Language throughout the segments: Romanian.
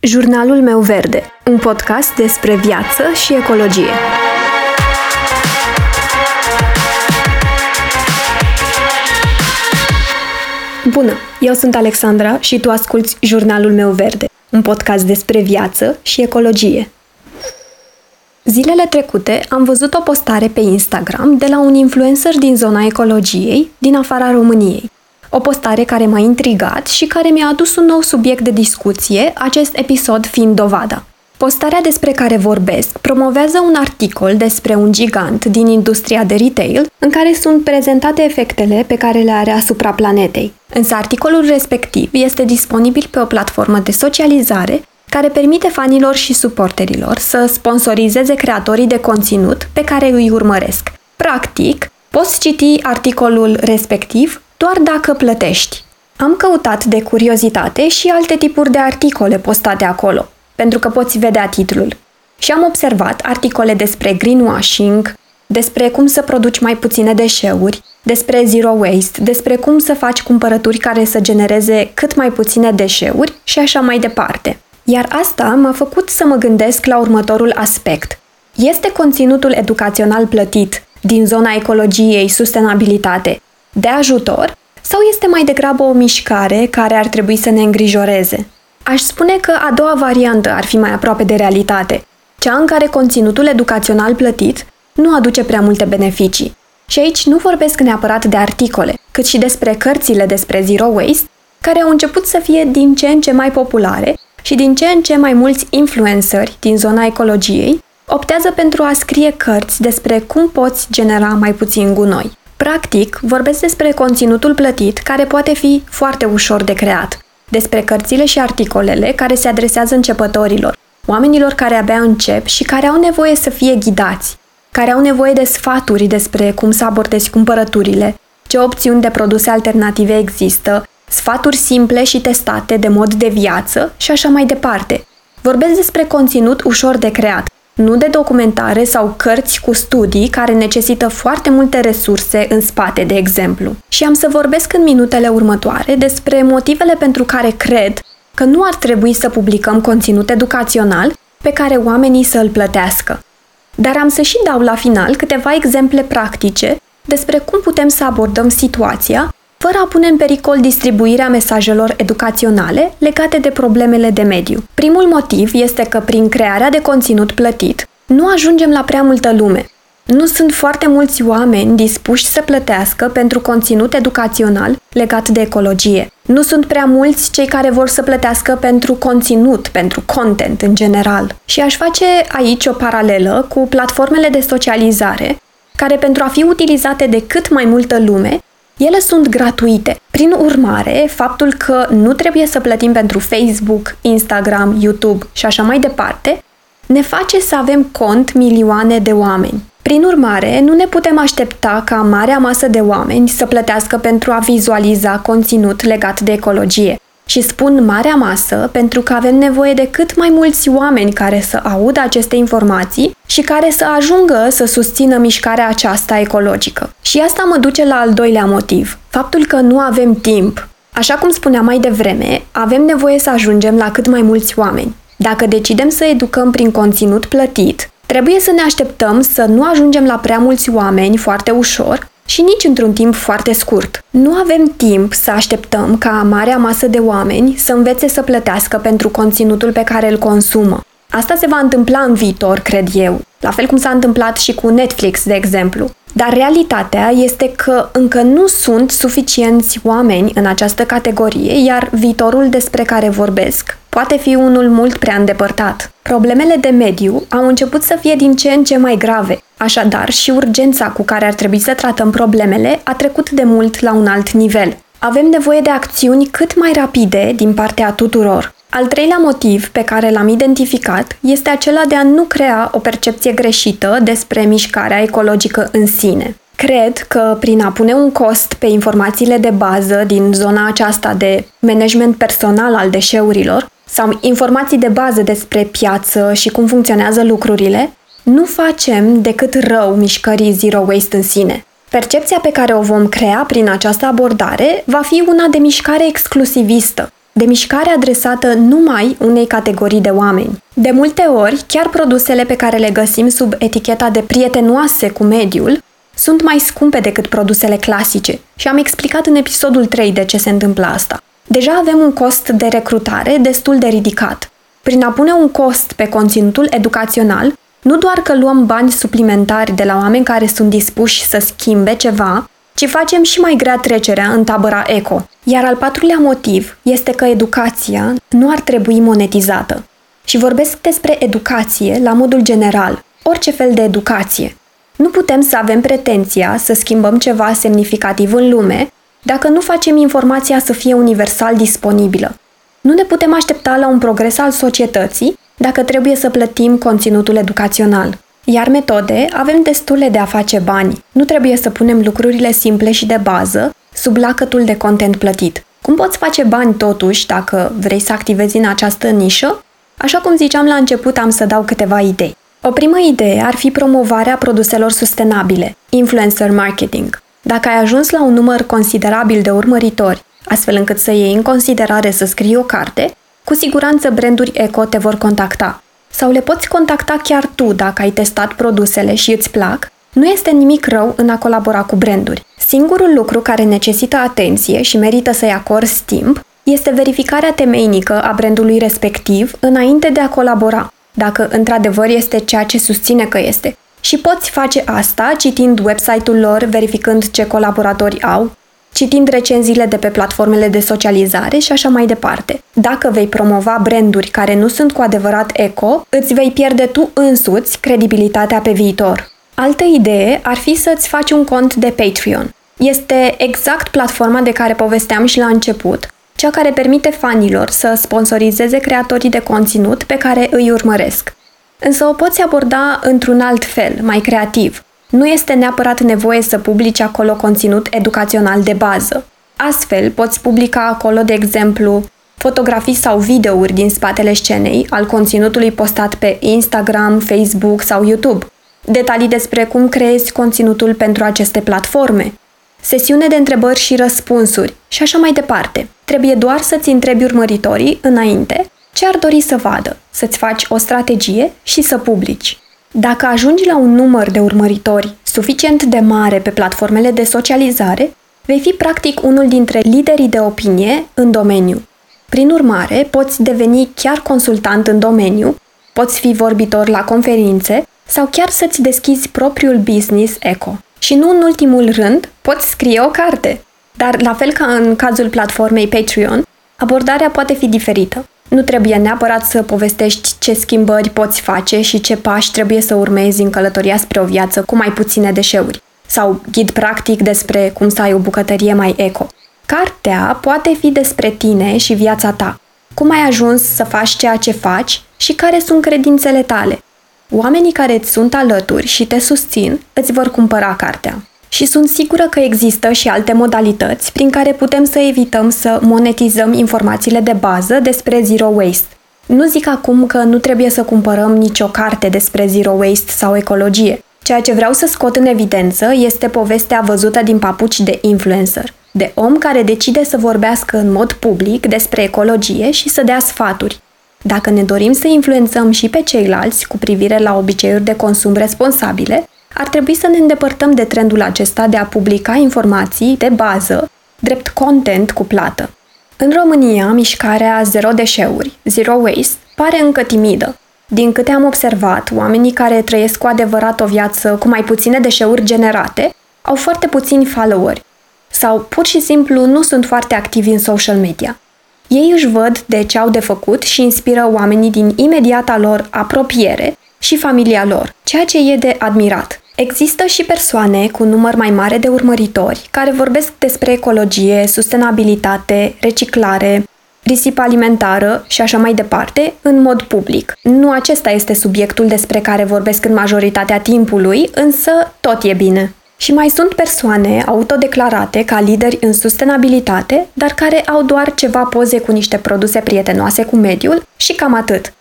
Jurnalul meu verde, un podcast despre viață și ecologie. Bună, eu sunt Alexandra și tu asculți Jurnalul meu verde, un podcast despre viață și ecologie. Zilele trecute am văzut o postare pe Instagram de la un influencer din zona ecologiei din afara României. O postare care m-a intrigat și care mi-a adus un nou subiect de discuție, acest episod fiind dovada. Postarea despre care vorbesc promovează un articol despre un gigant din industria de retail în care sunt prezentate efectele pe care le are asupra planetei. Însă articolul respectiv este disponibil pe o platformă de socializare care permite fanilor și suporterilor să sponsorizeze creatorii de conținut pe care îi urmăresc. Practic, poți citi articolul respectiv doar dacă plătești. Am căutat de curiozitate și alte tipuri de articole postate acolo, pentru că poți vedea titlul. Și am observat articole despre greenwashing, despre cum să produci mai puține deșeuri, despre zero waste, despre cum să faci cumpărături care să genereze cât mai puține deșeuri și așa mai departe. Iar asta m-a făcut să mă gândesc la următorul aspect. Este conținutul educațional plătit din zona ecologiei, sustenabilitate, de ajutor sau este mai degrabă o mișcare care ar trebui să ne îngrijoreze? Aș spune că a doua variantă ar fi mai aproape de realitate, cea în care conținutul educațional plătit nu aduce prea multe beneficii. Și aici nu vorbesc neapărat de articole, cât și despre cărțile despre zero waste, care au început să fie din ce în ce mai populare și din ce în ce mai mulți influenceri din zona ecologiei optează pentru a scrie cărți despre cum poți genera mai puțin gunoi. Practic, vorbesc despre conținutul plătit care poate fi foarte ușor de creat, despre cărțile și articolele care se adresează începătorilor, oamenilor care abia încep și care au nevoie să fie ghidați, care au nevoie de sfaturi despre cum să abordezi cumpărăturile, ce opțiuni de produse alternative există, sfaturi simple și testate de mod de viață și așa mai departe. Vorbesc despre conținut ușor de creat, nu de documentare sau cărți cu studii care necesită foarte multe resurse în spate, de exemplu. Și am să vorbesc în minutele următoare despre motivele pentru care cred că nu ar trebui să publicăm conținut educațional pe care oamenii să îl plătească. Dar am să și dau la final câteva exemple practice despre cum putem să abordăm situația fără a pune în pericol distribuirea mesajelor educaționale legate de problemele de mediu. Primul motiv este că prin crearea de conținut plătit nu ajungem la prea multă lume. Nu sunt foarte mulți oameni dispuși să plătească pentru conținut educațional legat de ecologie. Nu sunt prea mulți cei care vor să plătească pentru conținut, pentru content în general. Și aș face aici o paralelă cu platformele de socializare, care pentru a fi utilizate de cât mai multă lume, ele sunt gratuite. Prin urmare, faptul că nu trebuie să plătim pentru Facebook, Instagram, YouTube și așa mai departe, ne face să avem cont milioane de oameni. Prin urmare, nu ne putem aștepta ca marea masă de oameni să plătească pentru a vizualiza conținut legat de ecologie. Și spun marea masă pentru că avem nevoie de cât mai mulți oameni care să audă aceste informații și care să ajungă să susțină mișcarea aceasta ecologică. Și asta mă duce la al doilea motiv, faptul că nu avem timp. Așa cum spuneam mai devreme, avem nevoie să ajungem la cât mai mulți oameni. Dacă decidem să educăm prin conținut plătit, trebuie să ne așteptăm să nu ajungem la prea mulți oameni foarte ușor și nici într-un timp foarte scurt. Nu avem timp să așteptăm ca marea masă de oameni să învețe să plătească pentru conținutul pe care îl consumă. Asta se va întâmpla în viitor, cred eu, la fel cum s-a întâmplat și cu Netflix, de exemplu. Dar realitatea este că încă nu sunt suficienți oameni în această categorie, iar viitorul despre care vorbesc poate fi unul mult prea îndepărtat. Problemele de mediu au început să fie din ce în ce mai grave, așadar și urgența cu care ar trebui să tratăm problemele a trecut de mult la un alt nivel. Avem nevoie de acțiuni cât mai rapide din partea tuturor. Al treilea motiv pe care l-am identificat este acela de a nu crea o percepție greșită despre mișcarea ecologică în sine. Cred că prin a pune un cost pe informațiile de bază din zona aceasta de management personal al deșeurilor sau informații de bază despre piață și cum funcționează lucrurile, nu facem decât rău mișcării zero waste în sine. Percepția pe care o vom crea prin această abordare va fi una de mișcare exclusivistă, de mișcare adresată numai unei categorii de oameni. De multe ori, chiar produsele pe care le găsim sub eticheta de prietenoase cu mediul sunt mai scumpe decât produsele clasice și am explicat în episodul 3 de ce se întâmplă asta. Deja avem un cost de recrutare destul de ridicat. Prin a pune un cost pe conținutul educațional, nu doar că luăm bani suplimentari de la oameni care sunt dispuși să schimbe ceva, ci facem și mai grea trecerea în tabăra eco. Iar al patrulea motiv este că educația nu ar trebui monetizată. Și vorbesc despre educație la modul general, orice fel de educație. Nu putem să avem pretenția să schimbăm ceva semnificativ în lume dacă nu facem informația să fie universal disponibilă. Nu ne putem aștepta la un progres al societății dacă trebuie să plătim conținutul educațional. Iar metode avem destule de a face bani. Nu trebuie să punem lucrurile simple și de bază sub lacătul de content plătit. Cum poți face bani totuși dacă vrei să activezi în această nișă? Așa cum ziceam la început, am să dau câteva idei. O primă idee ar fi promovarea produselor sustenabile, influencer marketing. Dacă ai ajuns la un număr considerabil de urmăritori, astfel încât să iei în considerare să scrii o carte, cu siguranță branduri eco te vor contacta. Sau le poți contacta chiar tu dacă ai testat produsele și îți plac. Nu este nimic rău în a colabora cu branduri. Singurul lucru care necesită atenție și merită să-i acorzi timp este verificarea temeinică a brandului respectiv înainte de a colabora, dacă într-adevăr este ceea ce susține că este. Și poți face asta citind website-ul lor, verificând ce colaboratori au, citind recenziile de pe platformele de socializare și așa mai departe. Dacă vei promova branduri care nu sunt cu adevărat eco, îți vei pierde tu însuți credibilitatea pe viitor. Altă idee ar fi să-ți faci un cont de Patreon. Este exact platforma de care povesteam și la început, cea care permite fanilor să sponsorizeze creatorii de conținut pe care îi urmăresc. Însă o poți aborda într-un alt fel, mai creativ. Nu este neapărat nevoie să publici acolo conținut educațional de bază. Astfel, poți publica acolo, de exemplu, fotografii sau videouri din spatele scenei al conținutului postat pe Instagram, Facebook sau YouTube, detalii despre cum creezi conținutul pentru aceste platforme, sesiune de întrebări și răspunsuri și așa mai departe. Trebuie doar să-ți întrebi urmăritorii înainte ce ar dori să vadă, să-ți faci o strategie și să publici. Dacă ajungi la un număr de urmăritori suficient de mare pe platformele de socializare, vei fi practic unul dintre liderii de opinie în domeniu. Prin urmare, poți deveni chiar consultant în domeniu, poți fi vorbitor la conferințe sau chiar să-ți deschizi propriul business eco. Și nu în ultimul rând, poți scrie o carte. Dar, la fel ca în cazul platformei Patreon, abordarea poate fi diferită. Nu trebuie neapărat să povestești ce schimbări poți face și ce pași trebuie să urmezi în călătoria spre o viață cu mai puține deșeuri. Sau ghid practic despre cum să ai o bucătărie mai eco. Cartea poate fi despre tine și viața ta. Cum ai ajuns să faci ceea ce faci și care sunt credințele tale. Oamenii care îți sunt alături și te susțin îți vor cumpăra cartea. Și sunt sigură că există și alte modalități prin care putem să evităm să monetizăm informațiile de bază despre zero waste. Nu zic acum că nu trebuie să cumpărăm nicio carte despre zero waste sau ecologie. Ceea ce vreau să scot în evidență este povestea văzută din papuci de influencer, de om care decide să vorbească în mod public despre ecologie și să dea sfaturi. Dacă ne dorim să influențăm și pe ceilalți cu privire la obiceiuri de consum responsabile, ar trebui să ne îndepărtăm de trendul acesta de a publica informații de bază, drept content cu plată. În România, mișcarea Zero Deșeuri, Zero Waste, pare încă timidă. Din câte am observat, oamenii care trăiesc cu adevărat o viață cu mai puține deșeuri generate au foarte puțini followeri sau pur și simplu nu sunt foarte activi în social media. Ei își văd de ce au de făcut și inspiră oamenii din imediata lor apropiere și familia lor, ceea ce e de admirat. Există și persoane cu număr mai mare de urmăritori care vorbesc despre ecologie, sustenabilitate, reciclare, risipă alimentară și așa mai departe, în mod public. Nu acesta este subiectul despre care vorbesc în majoritatea timpului, însă tot e bine. Și mai sunt persoane autodeclarate ca lideri în sustenabilitate, dar care au doar ceva poze cu niște produse prietenoase cu mediul și cam atât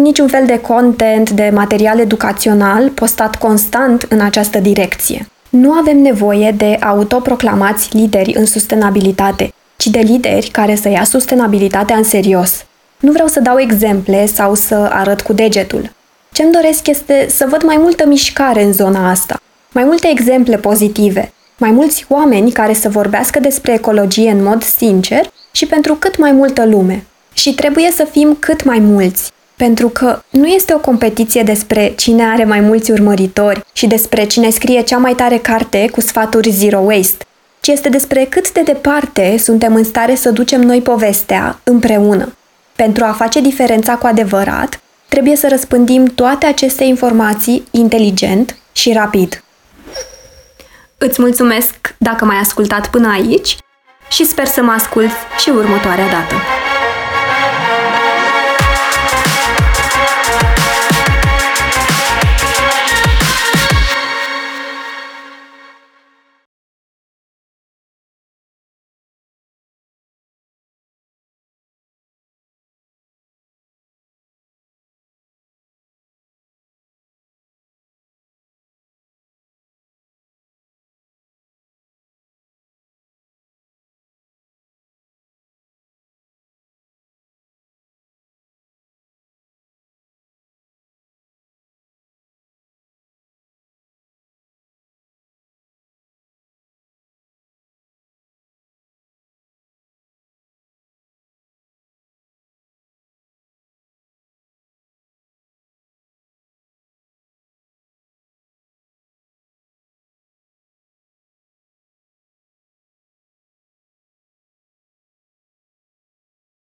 niciun fel de content, de material educațional postat constant în această direcție. Nu avem nevoie de autoproclamați lideri în sustenabilitate, ci ci de lideri care să ia sustenabilitatea în serios. Nu vreau să dau exemple sau să arăt cu degetul. Ce-mi doresc este să văd mai multă mișcare în zona asta, mai multe exemple pozitive, mai mulți oameni care să vorbească despre ecologie în mod sincer și pentru cât mai multă lume. Și trebuie să fim cât mai mulți, pentru că nu este o competiție despre cine are mai mulți urmăritori și despre cine scrie cea mai tare carte cu sfaturi zero waste, ci este despre cât de departe suntem în stare să ducem noi povestea împreună. Pentru a face diferența cu adevărat, trebuie să răspândim toate aceste informații inteligent și rapid. Îți mulțumesc dacă m-ai ascultat până aici și sper să mă asculți și următoarea dată.